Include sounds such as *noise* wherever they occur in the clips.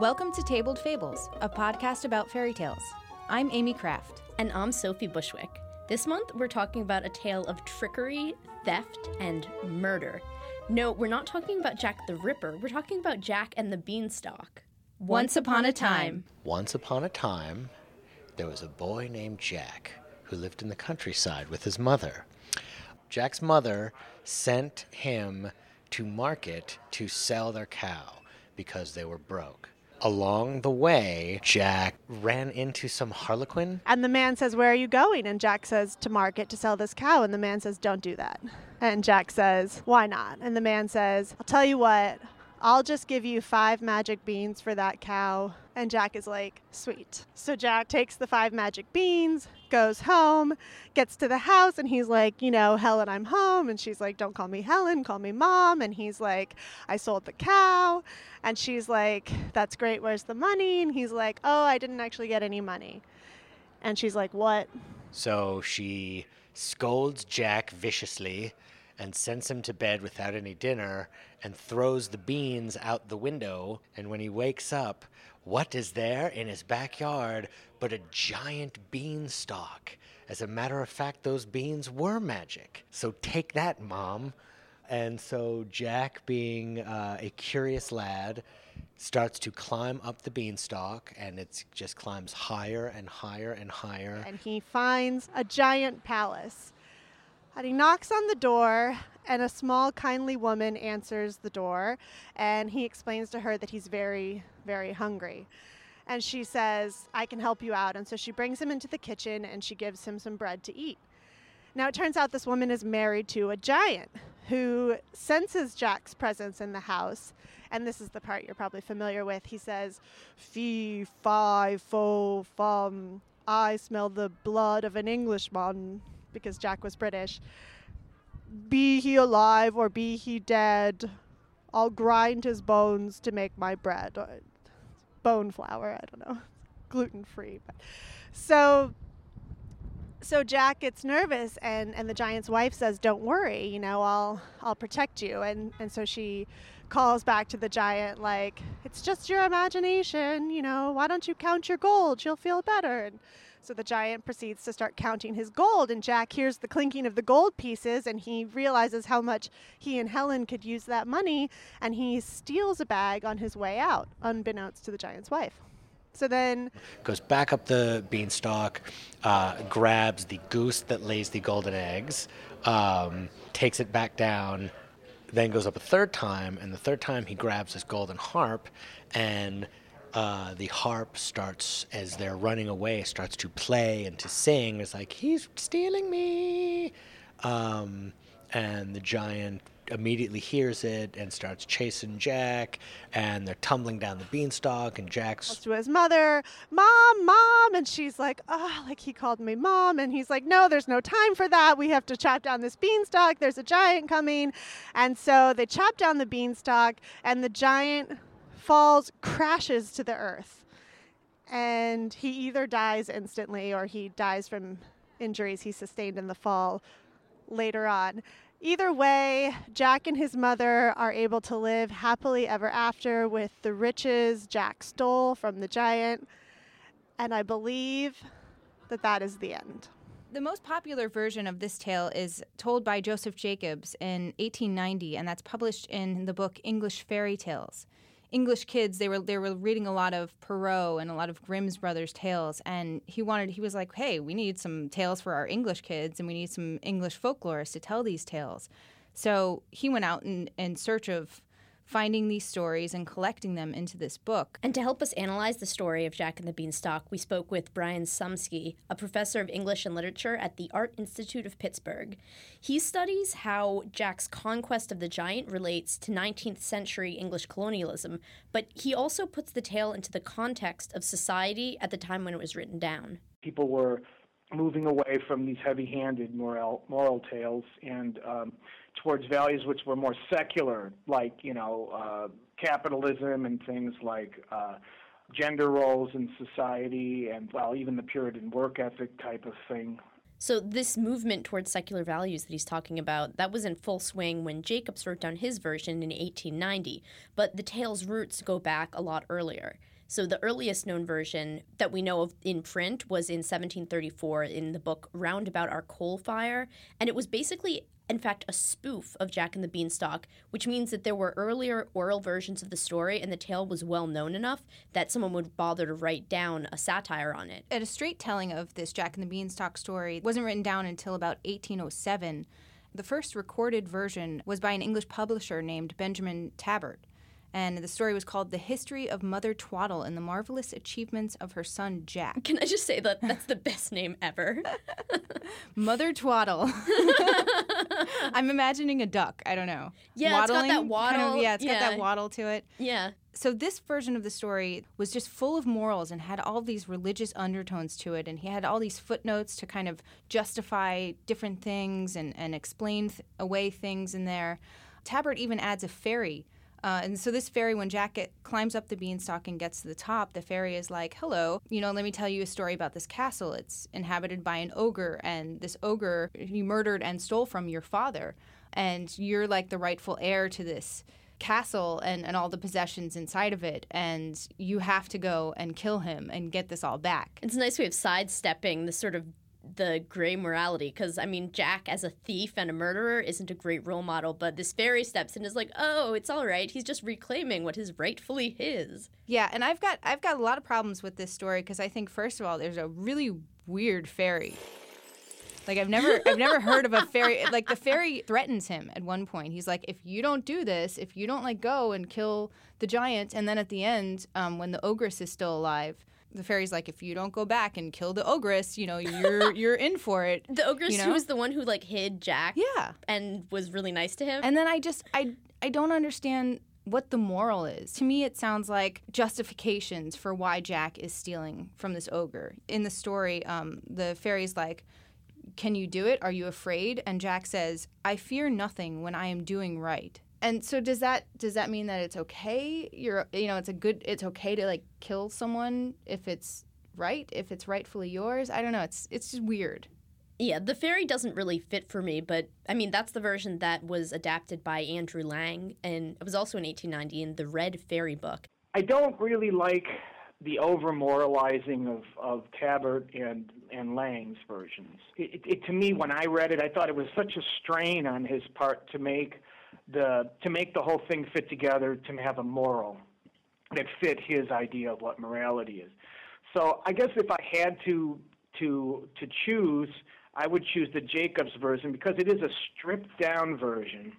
Welcome to Tabled Fables, a podcast about fairy tales. I'm Amy Kraft. And I'm Sophie Bushwick. This month, we're talking about a tale of trickery, theft, and murder. No, we're not talking about Jack the Ripper. We're talking about Jack and the Beanstalk. Once upon a time. Once upon a time, there was a boy named Jack who lived in the countryside with his mother. Jack's mother sent him to market to sell their cow because they were broke. Along the way, Jack ran into some harlequin. And the man says, Where are you going? And Jack says, To market to sell this cow. And the man says, Don't do that. And Jack says, Why not? And the man says, I'll tell you what, I'll just give you five magic beans for that cow. And Jack is like, Sweet. So Jack takes the five magic beans, goes home, gets to the house, and he's like, You know, Helen, I'm home. And she's like, Don't call me Helen, call me mom. And he's like, I sold the cow. And she's like, That's great, where's the money? And he's like, Oh, I didn't actually get any money. And she's like, What? So she scolds Jack viciously and sends him to bed without any dinner and throws the beans out the window. And when he wakes up, what is there in his backyard but a giant beanstalk? As a matter of fact, those beans were magic. So take that, Mom. And so Jack, being uh, a curious lad, starts to climb up the beanstalk and it just climbs higher and higher and higher. And he finds a giant palace. And he knocks on the door, and a small, kindly woman answers the door. And he explains to her that he's very, very hungry. And she says, I can help you out. And so she brings him into the kitchen and she gives him some bread to eat. Now, it turns out this woman is married to a giant who senses Jack's presence in the house. And this is the part you're probably familiar with. He says, Fee, fi, fo, fum. I smell the blood of an Englishman because Jack was British. Be he alive or be he dead, I'll grind his bones to make my bread. Bone flour, I don't know, *laughs* gluten free. But so so Jack gets nervous and, and the giant's wife says, Don't worry, you know, I'll I'll protect you and, and so she calls back to the giant like, It's just your imagination, you know, why don't you count your gold? You'll feel better and so the giant proceeds to start counting his gold, and Jack hears the clinking of the gold pieces, and he realizes how much he and Helen could use that money, and he steals a bag on his way out, unbeknownst to the giant's wife. So then goes back up the beanstalk, uh, grabs the goose that lays the golden eggs, um, takes it back down, then goes up a third time, and the third time he grabs his golden harp and uh, the harp starts as they're running away starts to play and to sing. It's like he's stealing me. Um, and the giant immediately hears it and starts chasing jack and they're tumbling down the beanstalk and jack's to his mother mom mom and she's like oh like he called me mom and he's like no there's no time for that. We have to chop down this beanstalk. There's a giant coming. And so they chop down the beanstalk and the giant falls, crashes to the earth. And he either dies instantly or he dies from injuries he sustained in the fall later on. Either way, Jack and his mother are able to live happily ever after with the riches Jack stole from the giant. And I believe that that is the end. The most popular version of this tale is told by Joseph Jacobs in 1890, and that's published in the book English Fairy Tales. English kids they were they were reading a lot of Perrault and a lot of Grimm's brothers tales and he wanted he was like hey we need some tales for our English kids and we need some English folklorists to tell these tales. So he went out in, in search of finding these stories and collecting them into this book. And to help us analyze the story of Jack and the Beanstalk, we spoke with Brian Sumsky, a professor of English and literature at the Art Institute of Pittsburgh. He studies how Jack's conquest of the giant relates to 19th century English colonialism, but he also puts the tale into the context of society at the time when it was written down. People were moving away from these heavy-handed moral moral tales and um, towards values which were more secular, like you know uh, capitalism and things like uh, gender roles in society, and well, even the Puritan work ethic type of thing. So this movement towards secular values that he's talking about, that was in full swing when Jacobs wrote down his version in 1890, but the tale's roots go back a lot earlier. So the earliest known version that we know of in print was in 1734 in the book Roundabout Our Coal Fire, and it was basically in fact, a spoof of Jack and the Beanstalk, which means that there were earlier oral versions of the story and the tale was well known enough that someone would bother to write down a satire on it. And a straight telling of this Jack and the Beanstalk story wasn't written down until about 1807. The first recorded version was by an English publisher named Benjamin Tabart and the story was called The History of Mother Twaddle and the Marvelous Achievements of Her Son Jack. Can I just say that that's the best name ever? *laughs* Mother Twaddle. *laughs* I'm imagining a duck. I don't know. Yeah, Waddling, it's got that waddle. Kind of, yeah, it's yeah. got that waddle to it. Yeah. So this version of the story was just full of morals and had all these religious undertones to it, and he had all these footnotes to kind of justify different things and, and explain th- away things in there. Tabart even adds a fairy uh, and so this fairy, when Jack get, climbs up the beanstalk and gets to the top, the fairy is like, "Hello, you know, let me tell you a story about this castle. It's inhabited by an ogre, and this ogre he murdered and stole from your father, and you're like the rightful heir to this." castle and, and all the possessions inside of it and you have to go and kill him and get this all back it's a nice way of sidestepping the sort of the gray morality because I mean Jack as a thief and a murderer isn't a great role model, but this fairy steps in and is like, oh, it's all right. He's just reclaiming what is rightfully his. Yeah, and I've got I've got a lot of problems with this story because I think first of all there's a really weird fairy. Like I've never I've never heard of a fairy *laughs* like the fairy threatens him at one point. He's like, if you don't do this, if you don't like go and kill the giant, and then at the end, um, when the ogress is still alive, the fairy's like, if you don't go back and kill the ogress, you know, you're *laughs* you're in for it. The ogress you know? who was the one who like hid Jack, yeah, and was really nice to him. And then I just I I don't understand what the moral is. To me, it sounds like justifications for why Jack is stealing from this ogre. In the story, um, the fairy's like, Can you do it? Are you afraid? And Jack says, I fear nothing when I am doing right and so does that does that mean that it's okay? You're you know it's a good it's okay to like kill someone if it's right if it's rightfully yours? I don't know. It's it's just weird. Yeah the fairy doesn't really fit for me but i mean that's the version that was adapted by andrew lang and it was also in 1890 in the red fairy book. I don't really like the over moralizing of, of Tabart and, and Lang's versions. It, it, it, to me, when I read it, I thought it was such a strain on his part to make the to make the whole thing fit together to have a moral that fit his idea of what morality is. So I guess if I had to to to choose, I would choose the Jacobs version because it is a stripped down version.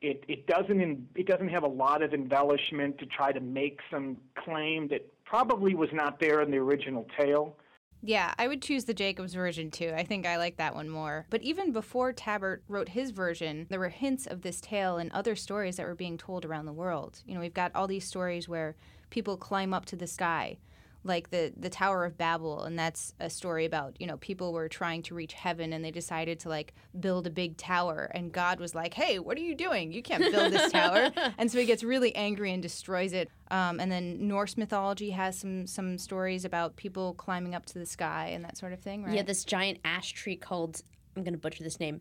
It it doesn't in, it doesn't have a lot of embellishment to try to make some claim that probably was not there in the original tale. Yeah, I would choose the Jacobs version too. I think I like that one more. But even before Tabart wrote his version, there were hints of this tale in other stories that were being told around the world. You know, we've got all these stories where people climb up to the sky like the the Tower of Babel, and that's a story about you know people were trying to reach heaven and they decided to like build a big tower, and God was like, "Hey, what are you doing? You can't build this tower!" *laughs* and so he gets really angry and destroys it. Um, and then Norse mythology has some some stories about people climbing up to the sky and that sort of thing, right? Yeah, this giant ash tree called I'm going to butcher this name,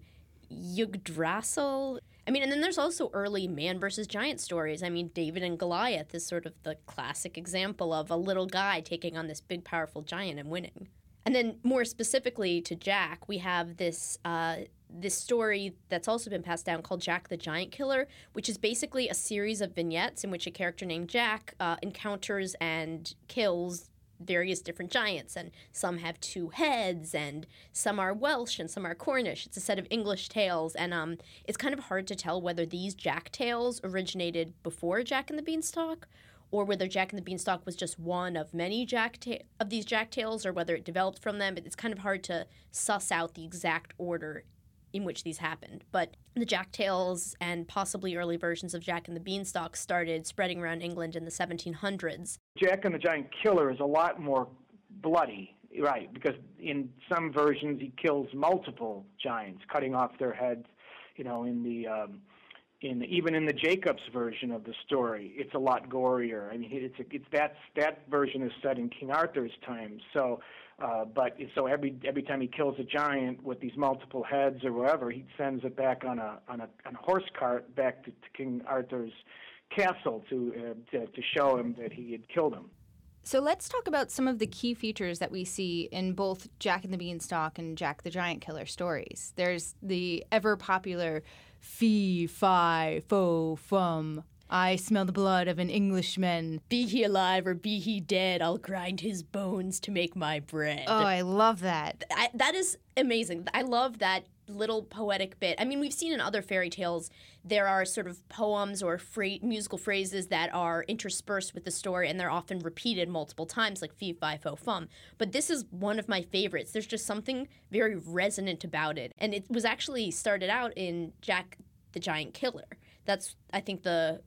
Yggdrasil I mean, and then there's also early man versus giant stories. I mean, David and Goliath is sort of the classic example of a little guy taking on this big, powerful giant and winning. And then, more specifically to Jack, we have this uh, this story that's also been passed down called Jack the Giant Killer, which is basically a series of vignettes in which a character named Jack uh, encounters and kills various different giants, and some have two heads, and some are Welsh, and some are Cornish. It's a set of English tales, and um, it's kind of hard to tell whether these Jack tales originated before Jack and the Beanstalk, or whether Jack and the Beanstalk was just one of many Jack ta- of these Jack tales, or whether it developed from them. It's kind of hard to suss out the exact order in which these happened. But the Jack Tales and possibly early versions of Jack and the Beanstalk started spreading around England in the 1700s. Jack and the Giant Killer is a lot more bloody, right? Because in some versions he kills multiple giants, cutting off their heads. You know, in the um, in even in the Jacobs version of the story, it's a lot gorier. I mean, it's a, it's that's that version is set in King Arthur's time. So, uh, but so every every time he kills a giant with these multiple heads or whatever, he sends it back on a on a on a horse cart back to, to King Arthur's castle to, uh, to to show him that he had killed him. So let's talk about some of the key features that we see in both Jack and the Beanstalk and Jack the Giant Killer stories. There's the ever popular fee, fi, fo, fum. I smell the blood of an Englishman. Be he alive or be he dead, I'll grind his bones to make my bread. Oh, I love that. I, that is amazing. I love that little poetic bit. I mean, we've seen in other fairy tales there are sort of poems or fra- musical phrases that are interspersed with the story and they're often repeated multiple times, like fee, fi, fo, fum. But this is one of my favorites. There's just something very resonant about it. And it was actually started out in Jack the Giant Killer. That's, I think, the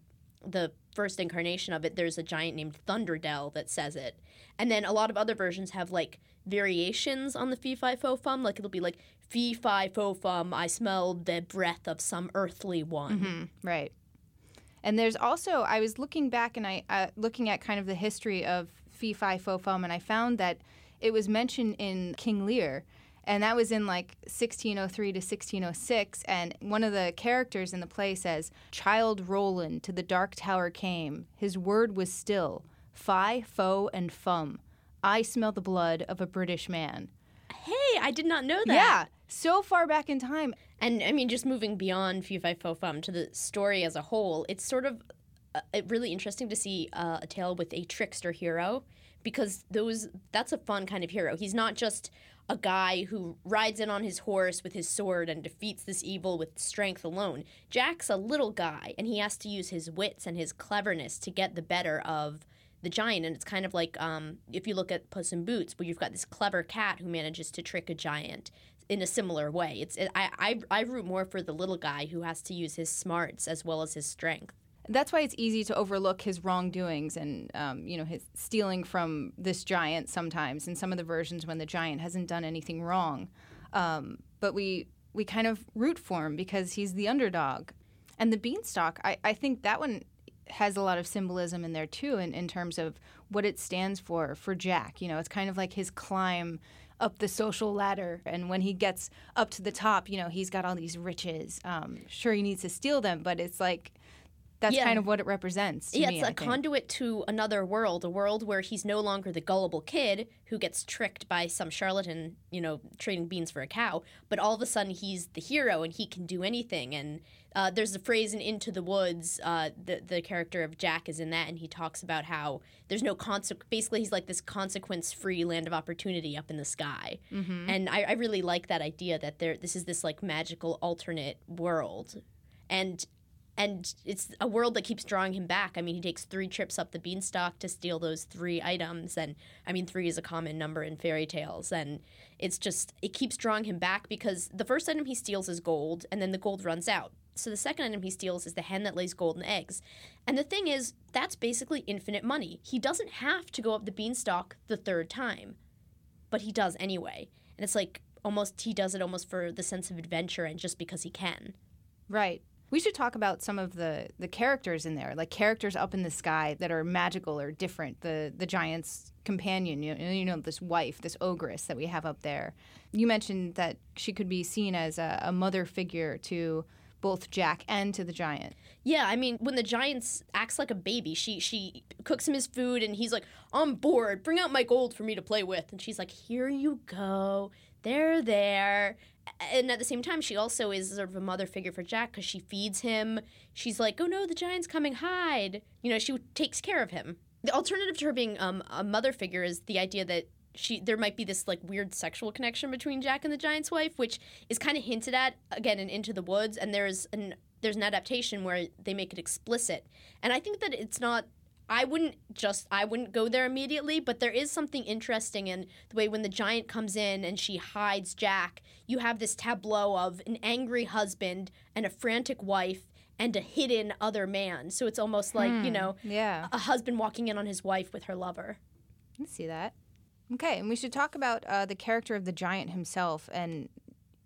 the first incarnation of it, there's a giant named Thunderdell that says it. And then a lot of other versions have like variations on the fee fi fo fum. Like it'll be like fee fi fo fum, I smelled the breath of some earthly one. Mm-hmm, right. And there's also I was looking back and I uh, looking at kind of the history of fee fi fo fum, and I found that it was mentioned in King Lear. And that was in like 1603 to 1606. And one of the characters in the play says, Child Roland to the dark tower came. His word was still, fi, fo, and fum. I smell the blood of a British man. Hey, I did not know that. Yeah, so far back in time. And I mean, just moving beyond Fee Fi Fo Fum to the story as a whole, it's sort of uh, really interesting to see uh, a tale with a trickster hero because those that's a fun kind of hero. He's not just a guy who rides in on his horse with his sword and defeats this evil with strength alone. Jack's a little guy, and he has to use his wits and his cleverness to get the better of the giant. And it's kind of like um, if you look at Puss in Boots, where you've got this clever cat who manages to trick a giant in a similar way. It's it, I, I I root more for the little guy who has to use his smarts as well as his strength. That's why it's easy to overlook his wrongdoings and, um, you know, his stealing from this giant sometimes in some of the versions when the giant hasn't done anything wrong. Um, but we we kind of root for him because he's the underdog. And the beanstalk, I, I think that one has a lot of symbolism in there too, in, in terms of what it stands for for Jack. You know, it's kind of like his climb up the social ladder. And when he gets up to the top, you know, he's got all these riches. Um, sure, he needs to steal them, but it's like that's Yeah. kind of what it represents. Yeah, me, it's I a think. conduit to another world, a world where he's no longer the gullible kid who gets tricked by some charlatan, you know, trading beans for a cow, but all of a sudden he's the hero and he can do anything. And uh, there's a phrase in Into the Woods, uh, the, the character of Jack is in that, and he talks about how there's no consequence. Basically, he's like this consequence free land of opportunity up in the sky. Mm-hmm. And I, I really like that idea that there this is this like magical alternate world. And and it's a world that keeps drawing him back. I mean, he takes three trips up the beanstalk to steal those three items, and I mean, three is a common number in fairy tales, and it's just it keeps drawing him back because the first item he steals is gold, and then the gold runs out. So the second item he steals is the hen that lays golden eggs, and the thing is, that's basically infinite money. He doesn't have to go up the beanstalk the third time, but he does anyway, and it's like almost he does it almost for the sense of adventure and just because he can. Right. We should talk about some of the, the characters in there, like characters up in the sky that are magical or different. The the giant's companion, you know, you know this wife, this ogress that we have up there. You mentioned that she could be seen as a, a mother figure to both Jack and to the giant. Yeah, I mean, when the giant acts like a baby, she she cooks him his food, and he's like, "I'm bored. Bring out my gold for me to play with." And she's like, "Here you go. There, there." And at the same time, she also is sort of a mother figure for Jack because she feeds him. She's like, "Oh no, the giant's coming. Hide." You know, she takes care of him. The alternative to her being um, a mother figure is the idea that she there might be this like weird sexual connection between Jack and the giant's wife, which is kind of hinted at again in Into the Woods, and there's an there's an adaptation where they make it explicit, and I think that it's not. I wouldn't just I wouldn't go there immediately, but there is something interesting in the way when the giant comes in and she hides Jack, you have this tableau of an angry husband and a frantic wife and a hidden other man. So it's almost like, you know, Yeah, a husband walking in on his wife with her lover. I see that. Okay, and we should talk about uh, the character of the giant himself. And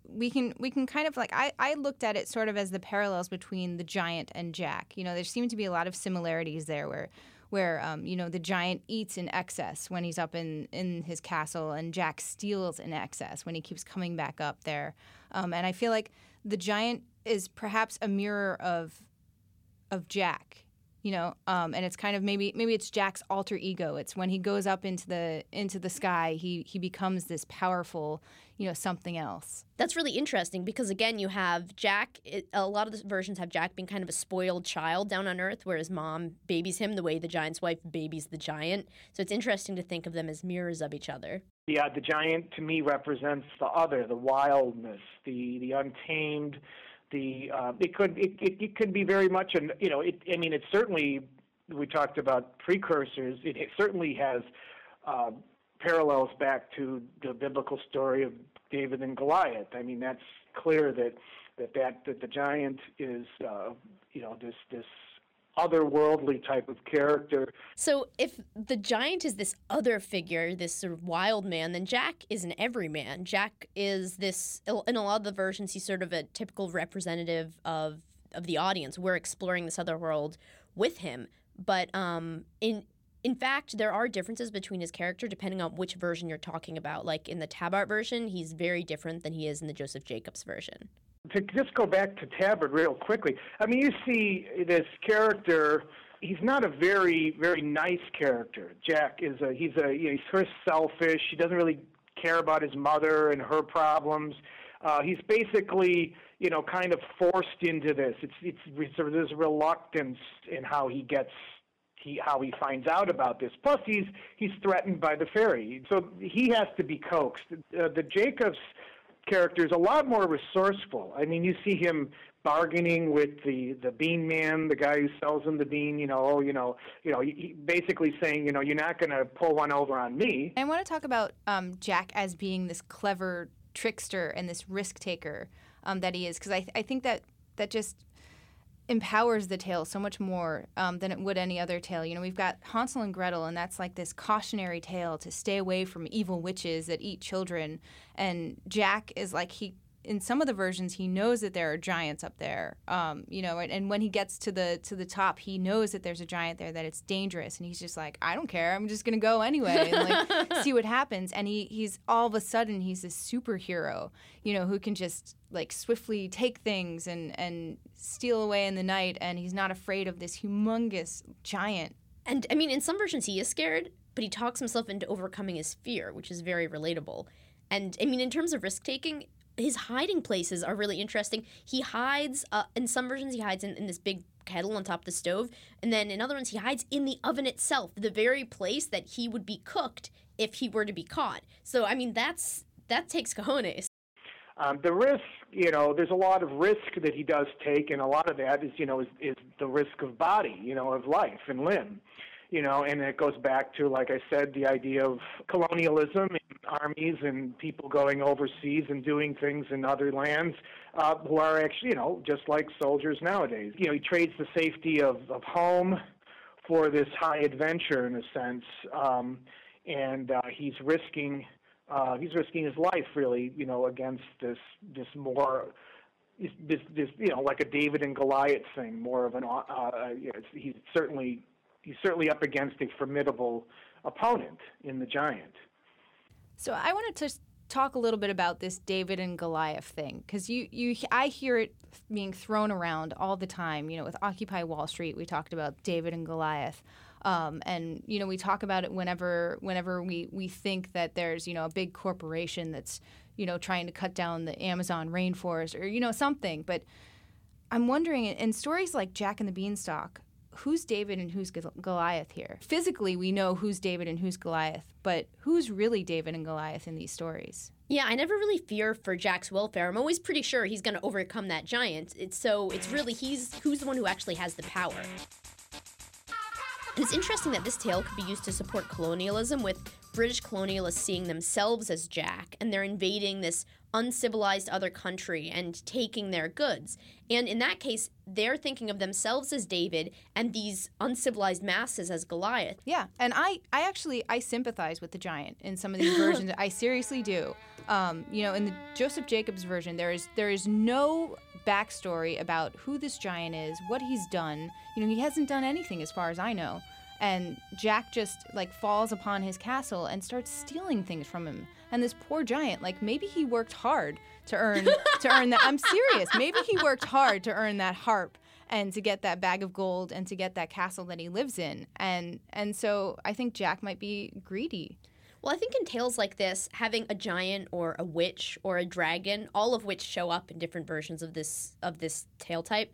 we can we can kind of like I, I looked at it sort of as the parallels between the giant and Jack. You know, there seem to be a lot of similarities there where where um, you know the giant eats in excess when he's up in in his castle, and Jack steals in excess when he keeps coming back up there. Um, and I feel like the giant is perhaps a mirror of of Jack you know um, and it's kind of maybe maybe it's jack's alter ego. It's when he goes up into the into the sky he he becomes this powerful you know something else. That's really interesting because again you have jack it, a lot of the versions have jack being kind of a spoiled child down on earth where his mom babies him the way the giant's wife babies the giant. So it's interesting to think of them as mirrors of each other. Yeah the giant to me represents the other the wildness the the untamed the uh, it could it, it, it could be very much an you know it I mean it certainly we talked about precursors it, it certainly has uh, parallels back to the biblical story of David and Goliath. I mean that's clear that that that, that the giant is uh, you know this this otherworldly type of character. So, if the giant is this other figure, this sort of wild man, then Jack is an everyman. Jack is this, in a lot of the versions, he's sort of a typical representative of of the audience. We're exploring this other world with him, but um, in in fact, there are differences between his character depending on which version you're talking about. Like in the Tabart version, he's very different than he is in the Joseph Jacobs version to just go back to Tabart real quickly, I mean, you see this character. He's not a very, very nice character. Jack is a he's a you know, he's sort of selfish. He doesn't really care about his mother and her problems. Uh, he's basically, you know, kind of forced into this. It's it's, it's there's reluctance in how he gets he how he finds out about this. Plus, he's he's threatened by the fairy, so he has to be coaxed. Uh, the Jacobs character is a lot more resourceful. I mean, you see him bargaining with the the bean man, the guy who sells him the bean. You know, oh, you know, you know, basically saying, you know, you're not going to pull one over on me. I want to talk about um, Jack as being this clever trickster and this risk taker um, that he is, because I th- I think that that just empowers the tale so much more um, than it would any other tale. You know, we've got Hansel and Gretel, and that's like this cautionary tale to stay away from evil witches that eat children. And Jack is like he in some of the versions he knows that there are giants up there um, you know and, and, when he gets to the to the top he knows that there's a giant there that it's dangerous. And he's just like i don't care. I'm just gonna go anyway and like *laughs* see what happens. And he he's all of a sudden he's a superhero you know who can just like swiftly take things and and steal away in the night. And he's not afraid of this humongous giant. And i mean in some versions he is scared but he talks himself into overcoming his fear which is very relatable. And I mean, in terms of risk taking, his hiding places are really interesting. He hides uh, in some versions he hides in, in this big kettle on top of the stove, and then in other ones he hides in the oven itself, the very place that he would be cooked if he were to be caught. So I mean that's that takes cojones. Um, the risk, you know, there's a lot of risk that he does take, and a lot of that is, you know, is, is the risk of body, you know, of life and limb you know, and it goes back to, like I said, the idea of colonialism and armies and people going overseas and doing things in other lands uh, who are actually, you know, just like soldiers nowadays. You know, he trades the safety of, of home for this high adventure, in a sense, um, and uh, he's risking uh, he's risking his life, really, you know, against this this more this this you know like a David and Goliath thing, more of an uh, uh, he's certainly he's certainly up against a formidable opponent in the giant. So I wanted to talk a little bit about this David and Goliath thing because you you I hear it being thrown around all the time. You know, with Occupy Wall Street, we talked about David and Goliath. Um, and you know we talk about it whenever whenever we, we think that there's you know a big corporation that's you know trying to cut down the Amazon rainforest or you know something but I'm wondering in stories like Jack and the Beanstalk who's David and who's Goliath here? Physically, we know who's David and who's Goliath, but who's really David and Goliath in these stories? Yeah, I never really fear for Jack's welfare. I'm always pretty sure he's going to overcome that giant. It's, so it's really he's who's the one who actually has the power. And it's interesting that this tale could be used to support colonialism, with British colonialists seeing themselves as Jack, and they're invading this uncivilized other country and taking their goods. And in that case, they're thinking of themselves as David and these uncivilized masses as Goliath. Yeah, and I, I actually, I sympathize with the giant in some of these versions. I seriously do. Um, you know, in the Joseph Jacobs version, there is there is no backstory about who this giant is, what he's done. You know, he hasn't done anything as far as I know. And Jack just like falls upon his castle and starts stealing things from him. And this poor giant, like maybe he worked hard to earn to earn that. I'm serious. Maybe he worked hard to earn that harp and to get that bag of gold and to get that castle that he lives in. And and so I think Jack might be greedy. Well, I think in tales like this, having a giant or a witch or a dragon, all of which show up in different versions of this of this tale type,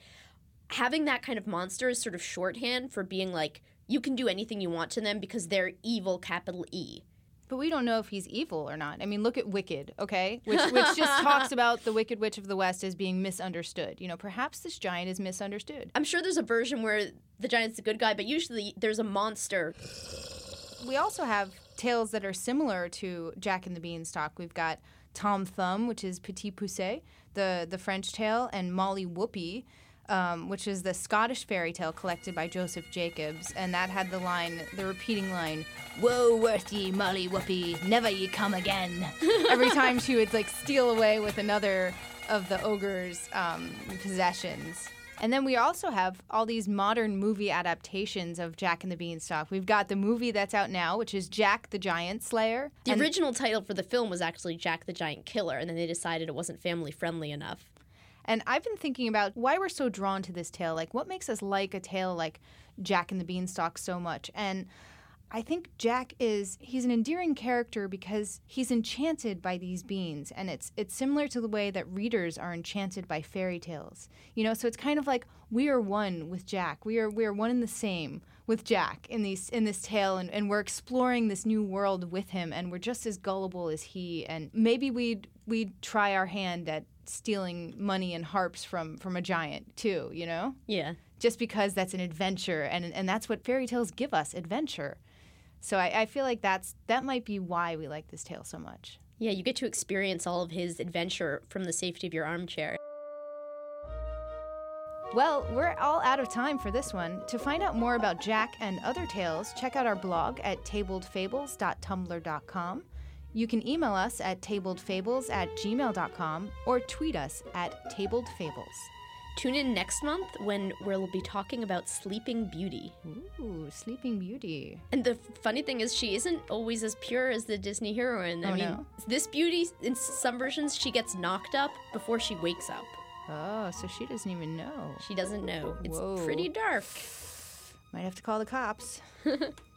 having that kind of monster is sort of shorthand for being like you can do anything you want to them because they're evil, capital E. But we don't know if he's evil or not. I mean, look at Wicked, okay? *laughs* Which, which just talks about the Wicked Witch of the West as being misunderstood. You know, perhaps this giant is misunderstood. I'm sure there's a version where the giant's a good guy, but usually there's a monster. We also have tales that are similar to Jack and the Beanstalk. We've got Tom Thumb, which is Petit Poucet, the, the French tale, and Molly Whuppie, um, which is the Scottish fairy tale collected by Joseph Jacobs, and that had the line, the repeating line, "Woe worth ye, Molly Whuppie, never ye come again." *laughs* Every time she would like steal away with another of the ogre's um, possessions. And then we also have all these modern movie adaptations of Jack and the Beanstalk. We've got the movie that's out now, which is Jack the Giant Slayer. The And- original title for the film was actually Jack the Giant Killer, and then they decided it wasn't family friendly enough. And I've been thinking about why we're so drawn to this tale. Like, what makes us like a tale like Jack and the Beanstalk so much? And I think Jack is he's an endearing character because he's enchanted by these beans and it's it's similar to the way that readers are enchanted by fairy tales. You know, so it's kind of like we are one with Jack. We are we are one and the same with Jack in these in this tale and, and we're exploring this new world with him and we're just as gullible as he and maybe we'd we'd try our hand at stealing money and harps from from a giant too, you know? Yeah. just because that's an adventure and and that's what fairy tales give us adventure so I, I feel like that's that might be why we like this tale so much Yeah, you get to experience all of his adventure from the safety of your armchair. well we're all out of time for this one to find out more about jack and other tales check out our blog at tabledfables.tumblr.com you can email us at tabledfables at gmail.com or tweet us at tabledfables Tune in next month when we'll be talking about Sleeping Beauty. ooh sleeping beauty And the funny thing is, she isn't always as pure as the Disney heroine. I Oh, mean, no? this beauty, in some versions, she gets knocked up before she wakes up. oh so she doesn't even know She doesn't know. It's Whoa. pretty dark. might have to call the cops *laughs*